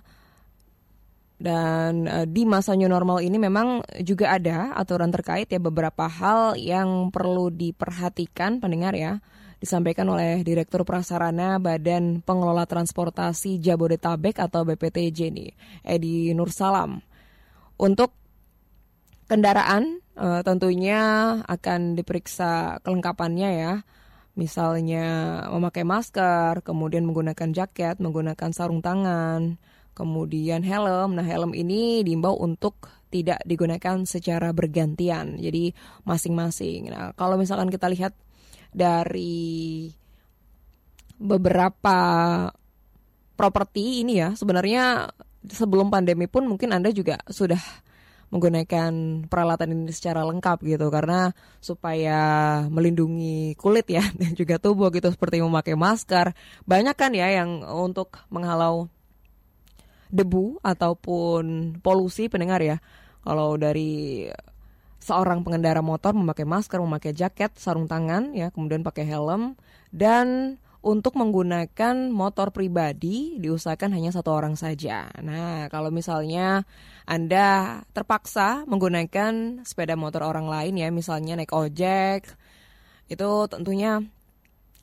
[SPEAKER 2] Dan uh, di masa new normal ini memang juga ada aturan terkait ya beberapa hal yang perlu diperhatikan pendengar ya. Disampaikan oleh Direktur Prasarana Badan Pengelola Transportasi Jabodetabek atau BPTJ nih, Edi Nursalam. Untuk kendaraan uh, tentunya akan diperiksa kelengkapannya ya. Misalnya memakai masker, kemudian menggunakan jaket, menggunakan sarung tangan, kemudian helm. Nah, helm ini diimbau untuk tidak digunakan secara bergantian. Jadi masing-masing. Nah, kalau misalkan kita lihat dari beberapa properti ini ya, sebenarnya sebelum pandemi pun mungkin Anda juga sudah menggunakan peralatan ini secara lengkap gitu karena supaya melindungi kulit ya dan juga tubuh gitu seperti memakai masker. Banyak kan ya yang untuk menghalau debu ataupun polusi pendengar ya. Kalau dari seorang pengendara motor memakai masker, memakai jaket, sarung tangan ya, kemudian pakai helm dan untuk menggunakan motor pribadi diusahakan hanya satu orang saja. Nah, kalau misalnya Anda terpaksa menggunakan sepeda motor orang lain ya, misalnya naik ojek, itu tentunya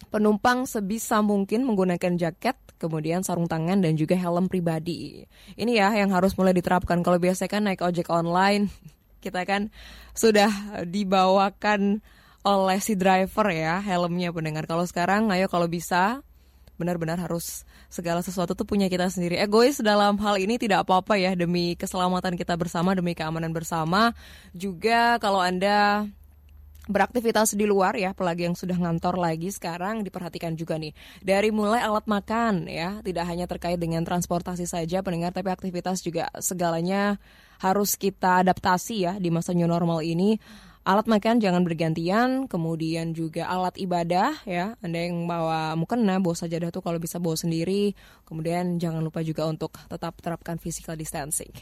[SPEAKER 2] penumpang sebisa mungkin menggunakan jaket, kemudian sarung tangan dan juga helm pribadi. Ini ya yang harus mulai diterapkan. Kalau biasa kan naik ojek online, kita kan sudah dibawakan oleh si driver ya helmnya pendengar. Kalau sekarang ayo kalau bisa benar-benar harus segala sesuatu tuh punya kita sendiri. Egois dalam hal ini tidak apa-apa ya demi keselamatan kita bersama, demi keamanan bersama. Juga kalau Anda beraktivitas di luar ya, apalagi yang sudah ngantor lagi sekarang diperhatikan juga nih. Dari mulai alat makan ya, tidak hanya terkait dengan transportasi saja pendengar, tapi aktivitas juga segalanya harus kita adaptasi ya di masa new normal ini alat makan jangan bergantian, kemudian juga alat ibadah ya. Anda yang bawa mukena, bawa sajadah tuh kalau bisa bawa sendiri. Kemudian jangan lupa juga untuk tetap terapkan physical distancing.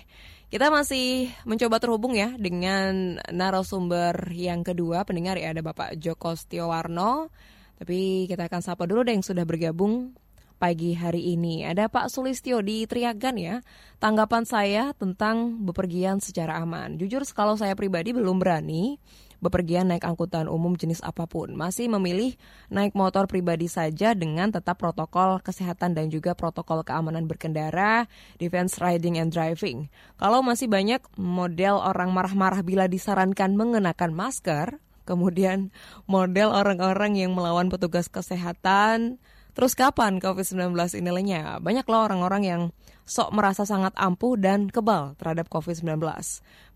[SPEAKER 2] Kita masih mencoba terhubung ya dengan narasumber yang kedua, pendengar ya ada Bapak Joko Stiowarno. Tapi kita akan sapa dulu deh yang sudah bergabung pagi hari ini. Ada Pak Sulistyo di Triagan ya. Tanggapan saya tentang bepergian secara aman. Jujur kalau saya pribadi belum berani bepergian naik angkutan umum jenis apa pun. Masih memilih naik motor pribadi saja dengan tetap protokol kesehatan dan juga protokol keamanan berkendara, defense riding and driving. Kalau masih banyak model orang marah-marah bila disarankan mengenakan masker, kemudian model orang-orang yang melawan petugas kesehatan, Terus kapan COVID-19 ini lenyap? Banyak loh orang-orang yang sok merasa sangat ampuh dan kebal terhadap COVID-19.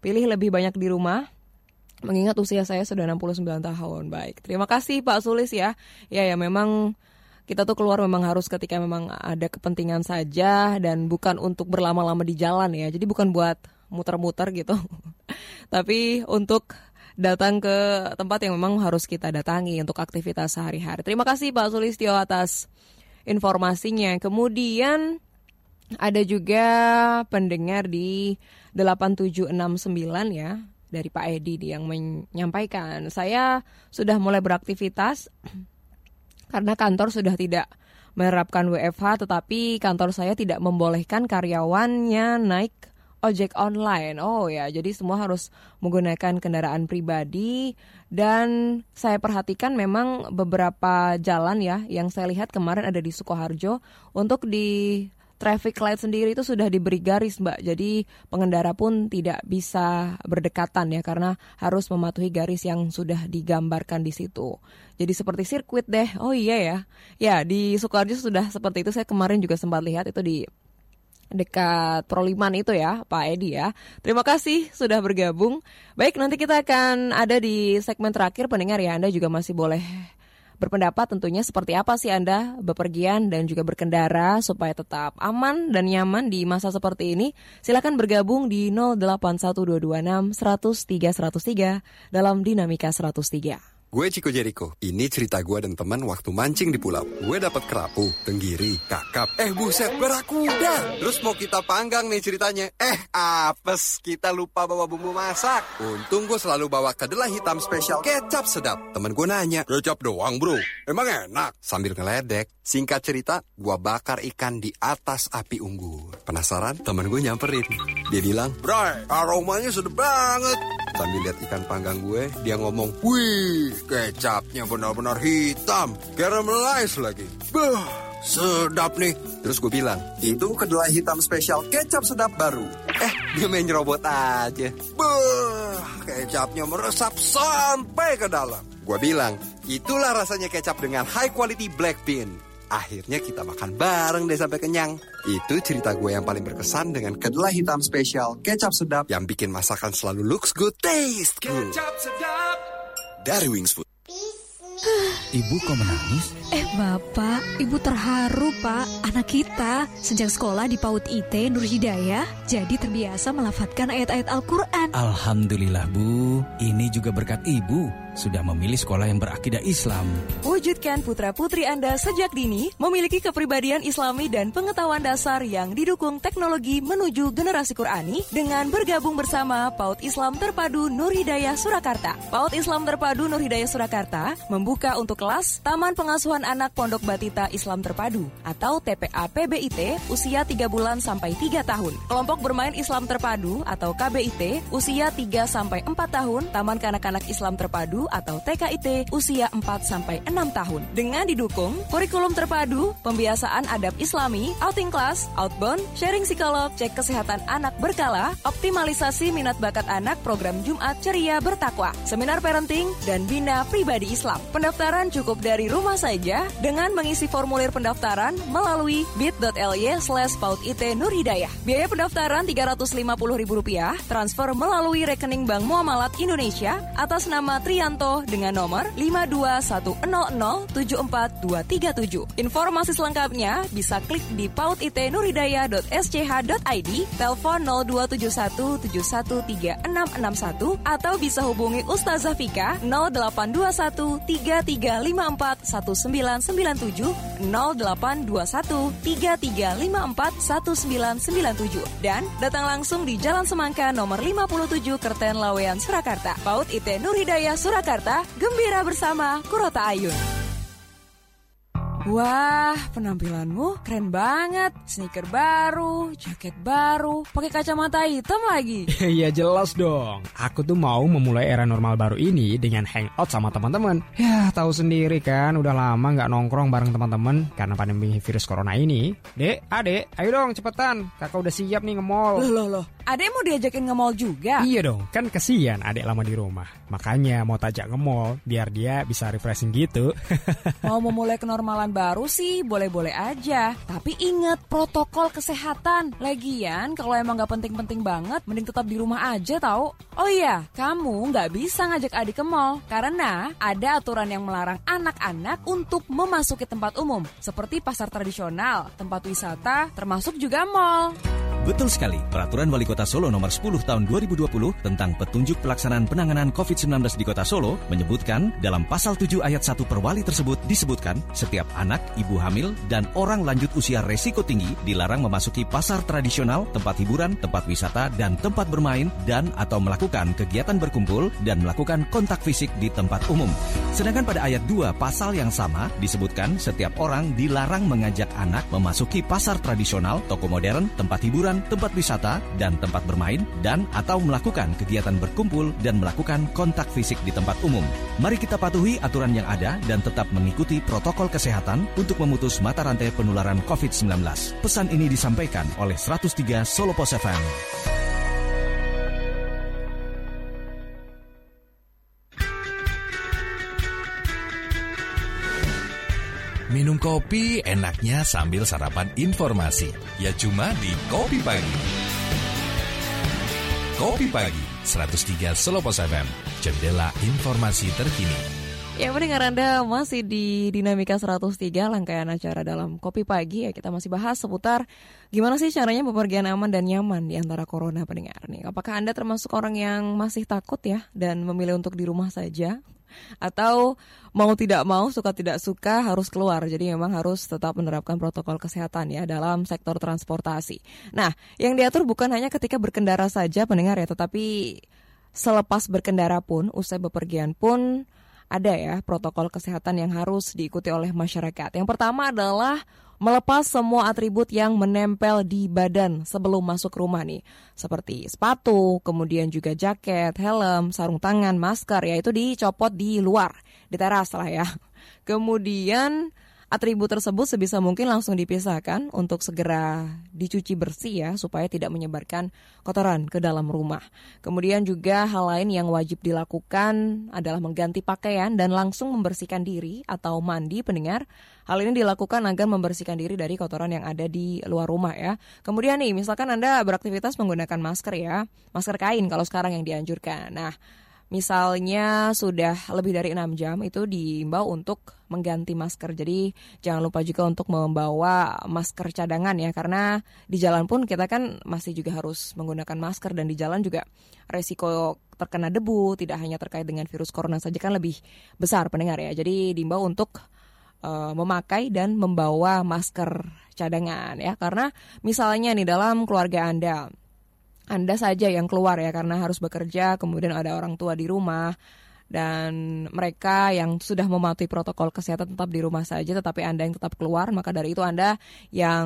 [SPEAKER 2] Pilih lebih banyak di rumah, mengingat usia saya sudah 69 tahun. Baik, terima kasih Pak Sulis ya. Ya ya memang kita tuh keluar memang harus ketika memang ada kepentingan saja dan bukan untuk berlama-lama di jalan ya. Jadi bukan buat muter-muter gitu. Tapi untuk datang ke tempat yang memang harus kita datangi untuk aktivitas sehari-hari. Terima kasih Pak Sulistyo atas informasinya. Kemudian ada juga pendengar di 8769 ya dari Pak Edi yang menyampaikan saya sudah mulai beraktivitas karena kantor sudah tidak menerapkan WFH tetapi kantor saya tidak membolehkan karyawannya naik ojek online. Oh ya, jadi semua harus menggunakan kendaraan pribadi dan saya perhatikan memang beberapa jalan ya yang saya lihat kemarin ada di Sukoharjo untuk di traffic light sendiri itu sudah diberi garis, Mbak. Jadi pengendara pun tidak bisa berdekatan ya karena harus mematuhi garis yang sudah digambarkan di situ. Jadi seperti sirkuit deh. Oh iya ya. Ya, di Sukoharjo sudah seperti itu. Saya kemarin juga sempat lihat itu di dekat Proliman itu ya, Pak Edi ya. Terima kasih sudah bergabung. Baik, nanti kita akan ada di segmen terakhir pendengar ya. Anda juga masih boleh berpendapat tentunya seperti apa sih Anda bepergian dan juga berkendara supaya tetap aman dan nyaman di masa seperti ini. Silakan bergabung di 081226 103 103 dalam Dinamika 103.
[SPEAKER 19] Gue Ciko Jericho. Ini cerita gue dan teman waktu mancing di pulau. Gue dapat kerapu, tenggiri, kakap. Eh buset, berakuda. Terus mau kita panggang nih ceritanya. Eh apes, kita lupa bawa bumbu masak. Untung gue selalu bawa kedelai hitam spesial kecap sedap. Temen gue nanya, kecap doang bro? Emang enak? Sambil ngeledek. Singkat cerita, gue bakar ikan di atas api unggun. Penasaran? Temen gue nyamperin. Dia bilang, Bray, aromanya sedap banget. Sambil lihat ikan panggang gue, dia ngomong, Wih, kecapnya benar-benar hitam. Caramelize lagi. Bah, sedap nih. Terus gue bilang, itu kedelai hitam spesial kecap sedap baru. Eh, dia main nyerobot aja. Bah, kecapnya meresap sampai ke dalam. Gue bilang, itulah rasanya kecap dengan high quality black bean. Akhirnya kita makan bareng deh sampai kenyang. Itu cerita gue yang paling berkesan dengan kedelai hitam spesial, kecap sedap yang bikin masakan selalu looks good, taste good.
[SPEAKER 20] Kecap sedap
[SPEAKER 19] Dari Wings Food.
[SPEAKER 20] Ibu kok menangis?
[SPEAKER 18] Eh Bapak, Ibu terharu Pak. Anak kita sejak sekolah di PAUD IT Nur Hidayah jadi terbiasa melafatkan ayat-ayat Al-Quran.
[SPEAKER 20] Alhamdulillah Bu, ini juga berkat Ibu sudah memilih sekolah yang berakidah Islam.
[SPEAKER 2] Wujudkan putra-putri Anda sejak dini memiliki kepribadian islami dan pengetahuan dasar yang didukung teknologi menuju generasi Qurani dengan bergabung bersama PAUD Islam Terpadu Nur Hidayah Surakarta. PAUD Islam Terpadu Nur Hidayah Surakarta membuka untuk kelas Taman Pengasuhan Anak Pondok Batita Islam Terpadu atau TPA PBIT usia 3 bulan sampai 3 tahun. Kelompok bermain Islam Terpadu atau KBIT usia 3 sampai 4 tahun, Taman Kanak-kanak Islam Terpadu atau TKIT usia 4 sampai 6 tahun. Dengan didukung kurikulum terpadu, pembiasaan adab Islami, outing class, outbound, sharing psikolog, cek kesehatan anak berkala, optimalisasi minat bakat anak, program Jumat ceria bertakwa, seminar parenting dan bina pribadi Islam. Pendaftaran cukup dari rumah saja dengan mengisi formulir pendaftaran melalui bit.ly slash nurhidayah. Biaya pendaftaran Rp350.000, transfer melalui rekening Bank Muamalat Indonesia atas nama Trian Dengan nomor 52100742237. Informasi selengkapnya bisa klik di pautitnurhidayah.sch.id, telepon 0271713661 atau bisa hubungi Ustazah Fika 082133541997 082133541997 dan datang langsung di Jalan Semangka nomor 57 Kerten Lawean Surakarta. Paut IT Nurhidayah Surakarta Jakarta, gembira bersama Kurota Ayun. Wah, penampilanmu keren banget. Sneaker baru, jaket baru, pakai kacamata hitam lagi.
[SPEAKER 21] Iya jelas dong. Aku tuh mau memulai era normal baru ini dengan hangout sama teman-teman. Ya, tahu sendiri kan, udah lama nggak nongkrong bareng teman-teman karena pandemi virus corona ini. Dek, adek, ayo dong cepetan. Kakak udah siap nih nge-mall.
[SPEAKER 2] Loh, loh, loh. Adek mau diajakin nge-mall juga?
[SPEAKER 21] Iya dong, kan kesian adek lama di rumah. Makanya mau tajak nge-mall biar dia bisa refreshing gitu.
[SPEAKER 2] mau memulai kenormalan baru sih boleh-boleh aja. Tapi inget protokol kesehatan. Lagian kalau emang gak penting-penting banget, mending tetap di rumah aja tau. Oh iya, kamu gak bisa ngajak adik ke mall. Karena ada aturan yang melarang anak-anak untuk memasuki tempat umum. Seperti pasar tradisional, tempat wisata, termasuk juga mall.
[SPEAKER 22] Betul sekali, Peraturan Wali Kota Solo nomor 10 tahun 2020 tentang petunjuk pelaksanaan penanganan COVID-19 di Kota Solo menyebutkan dalam pasal 7 ayat 1 perwali tersebut disebutkan setiap anak, ibu hamil, dan orang lanjut usia resiko tinggi dilarang memasuki pasar tradisional, tempat hiburan, tempat wisata, dan tempat bermain dan atau melakukan kegiatan berkumpul dan melakukan kontak fisik di tempat umum. Sedangkan pada ayat 2 pasal yang sama disebutkan setiap orang dilarang mengajak anak memasuki pasar tradisional, toko modern, tempat hiburan, tempat wisata, dan tempat bermain, dan atau melakukan kegiatan berkumpul dan melakukan kontak fisik di tempat umum. Mari kita patuhi aturan yang ada dan tetap mengikuti protokol kesehatan untuk memutus mata rantai penularan COVID-19. Pesan ini disampaikan oleh 103 Solo Pos FM.
[SPEAKER 1] Minum kopi enaknya sambil sarapan informasi. Ya cuma di Kopi Pagi. Kopi Pagi, 103 Solo Pos FM. Jendela informasi terkini.
[SPEAKER 2] Ya mendengar Anda masih di Dinamika 103 rangkaian acara dalam Kopi Pagi ya kita masih bahas seputar gimana sih caranya bepergian aman dan nyaman di antara corona pendengar nih. Apakah Anda termasuk orang yang masih takut ya dan memilih untuk di rumah saja atau mau tidak mau suka tidak suka harus keluar. Jadi memang harus tetap menerapkan protokol kesehatan ya dalam sektor transportasi. Nah, yang diatur bukan hanya ketika berkendara saja pendengar ya, tetapi selepas berkendara pun, usai bepergian pun ada ya protokol kesehatan yang harus diikuti oleh masyarakat. Yang pertama adalah melepas semua atribut yang menempel di badan sebelum masuk rumah nih. Seperti sepatu, kemudian juga jaket, helm, sarung tangan, masker, ya itu dicopot di luar, di teras lah ya. Kemudian Atribut tersebut sebisa mungkin langsung dipisahkan untuk segera dicuci bersih ya supaya tidak menyebarkan kotoran ke dalam rumah. Kemudian juga hal lain yang wajib dilakukan adalah mengganti pakaian dan langsung membersihkan diri atau mandi pendengar. Hal ini dilakukan agar membersihkan diri dari kotoran yang ada di luar rumah ya. Kemudian nih misalkan Anda beraktivitas menggunakan masker ya, masker kain kalau sekarang yang dianjurkan. Nah, misalnya sudah lebih dari enam jam itu diimbau untuk mengganti masker. Jadi jangan lupa juga untuk membawa masker cadangan ya karena di jalan pun kita kan masih juga harus menggunakan masker dan di jalan juga resiko terkena debu tidak hanya terkait dengan virus corona saja kan lebih besar pendengar ya. Jadi diimbau untuk uh, memakai dan membawa masker cadangan ya karena misalnya nih dalam keluarga Anda anda saja yang keluar ya karena harus bekerja, kemudian ada orang tua di rumah dan mereka yang sudah mematuhi protokol kesehatan tetap di rumah saja tetapi Anda yang tetap keluar, maka dari itu Anda yang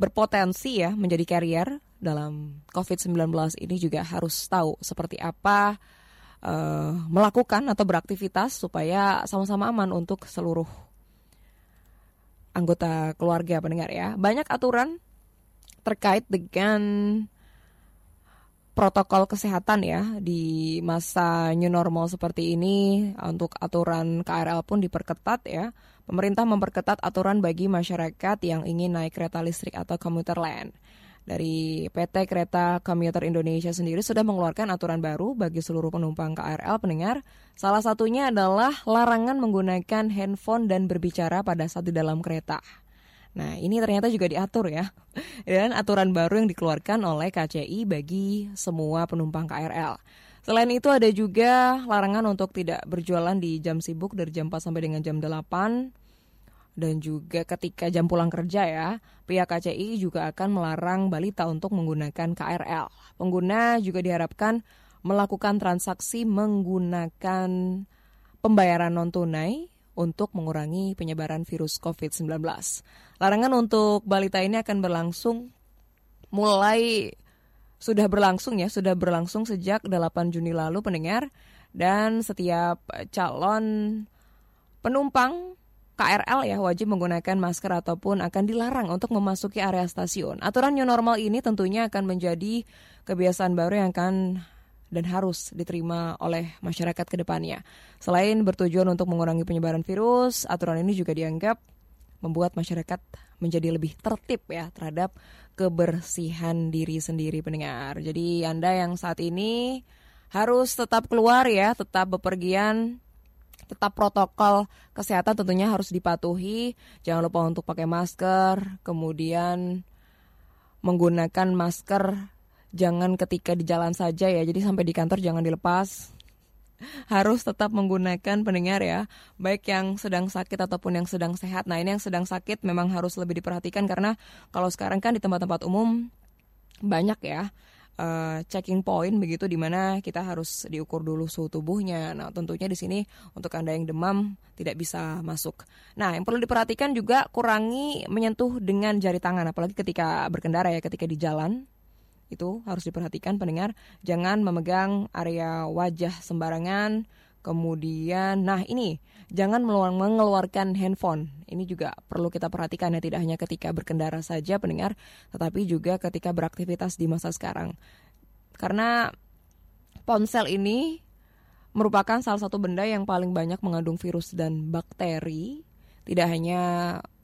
[SPEAKER 2] berpotensi ya menjadi carrier dalam COVID-19 ini juga harus tahu seperti apa uh, melakukan atau beraktivitas supaya sama-sama aman untuk seluruh anggota keluarga pendengar ya. Banyak aturan terkait dengan protokol kesehatan ya di masa new normal seperti ini untuk aturan KRL pun diperketat ya. Pemerintah memperketat aturan bagi masyarakat yang ingin naik kereta listrik atau komuter lain. Dari PT Kereta Komuter Indonesia sendiri sudah mengeluarkan aturan baru bagi seluruh penumpang KRL pendengar. Salah satunya adalah larangan menggunakan handphone dan berbicara pada saat di dalam kereta. Nah, ini ternyata juga diatur ya. Dan aturan baru yang dikeluarkan oleh KCI bagi semua penumpang KRL. Selain itu ada juga larangan untuk tidak berjualan di jam sibuk dari jam 4 sampai dengan jam 8 dan juga ketika jam pulang kerja ya, pihak KCI juga akan melarang balita untuk menggunakan KRL. Pengguna juga diharapkan melakukan transaksi menggunakan pembayaran non tunai untuk mengurangi penyebaran virus COVID-19. Larangan untuk balita ini akan berlangsung mulai sudah berlangsung ya, sudah berlangsung sejak 8 Juni lalu pendengar dan setiap calon penumpang KRL ya wajib menggunakan masker ataupun akan dilarang untuk memasuki area stasiun. Aturan new normal ini tentunya akan menjadi kebiasaan baru yang akan dan harus diterima oleh masyarakat ke depannya. Selain bertujuan untuk mengurangi penyebaran virus, aturan ini juga dianggap membuat masyarakat menjadi lebih tertib ya terhadap kebersihan diri sendiri pendengar. Jadi Anda yang saat ini harus tetap keluar ya, tetap bepergian, tetap protokol kesehatan tentunya harus dipatuhi. Jangan lupa untuk pakai masker, kemudian menggunakan masker jangan ketika di jalan saja ya. Jadi sampai di kantor jangan dilepas. Harus tetap menggunakan pendengar ya, baik yang sedang sakit ataupun yang sedang sehat. Nah, ini yang sedang sakit memang harus lebih diperhatikan karena kalau sekarang kan di tempat-tempat umum banyak ya uh, checking point begitu di mana kita harus diukur dulu suhu tubuhnya. Nah, tentunya di sini untuk Anda yang demam tidak bisa masuk. Nah, yang perlu diperhatikan juga kurangi menyentuh dengan jari tangan apalagi ketika berkendara ya, ketika di jalan itu harus diperhatikan pendengar. Jangan memegang area wajah sembarangan. Kemudian nah ini jangan mengeluarkan handphone. Ini juga perlu kita perhatikan ya tidak hanya ketika berkendara saja pendengar tetapi juga ketika beraktivitas di masa sekarang. Karena ponsel ini merupakan salah satu benda yang paling banyak mengandung virus dan bakteri. Tidak hanya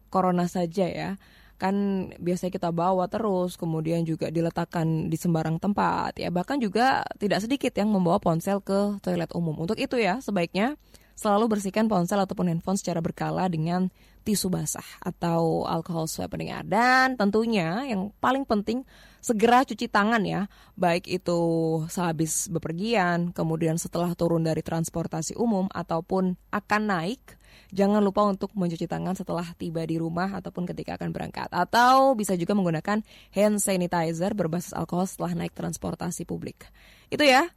[SPEAKER 2] corona saja ya kan biasanya kita bawa terus kemudian juga diletakkan di sembarang tempat. Ya bahkan juga tidak sedikit yang membawa ponsel ke toilet umum. Untuk itu ya sebaiknya selalu bersihkan ponsel ataupun handphone secara berkala dengan tisu basah atau alkohol swab pendengar dan tentunya yang paling penting segera cuci tangan ya. Baik itu sehabis bepergian kemudian setelah turun dari transportasi umum ataupun akan naik Jangan lupa untuk mencuci tangan setelah tiba di rumah ataupun ketika akan berangkat. Atau bisa juga menggunakan hand sanitizer berbasis alkohol setelah naik transportasi publik. Itu ya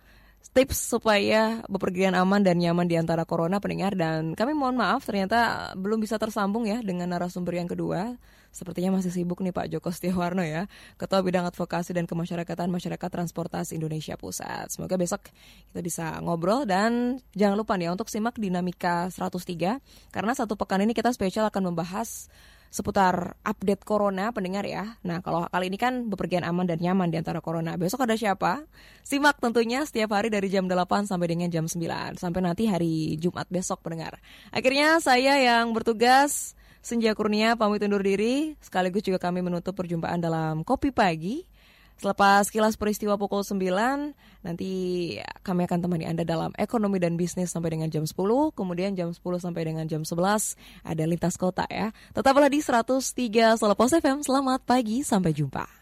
[SPEAKER 2] tips supaya bepergian aman dan nyaman di antara corona pendengar dan kami mohon maaf ternyata belum bisa tersambung ya dengan narasumber yang kedua Sepertinya masih sibuk nih Pak Joko Setiawarno ya, Ketua Bidang Advokasi dan Kemasyarakatan Masyarakat Transportasi Indonesia Pusat. Semoga besok kita bisa ngobrol dan jangan lupa nih untuk simak Dinamika 103 karena satu pekan ini kita spesial akan membahas seputar update corona pendengar ya. Nah, kalau kali ini kan bepergian aman dan nyaman di antara corona. Besok ada siapa? Simak tentunya setiap hari dari jam 8 sampai dengan jam 9 sampai nanti hari Jumat besok pendengar. Akhirnya saya yang bertugas Senja Kurnia pamit undur diri, sekaligus juga kami menutup perjumpaan dalam Kopi Pagi. Selepas kilas peristiwa pukul 9, nanti kami akan temani Anda dalam ekonomi dan bisnis sampai dengan jam 10, kemudian jam 10 sampai dengan jam 11 ada lintas kota ya. Tetaplah di 103 Solo Pos FM, selamat pagi, sampai jumpa.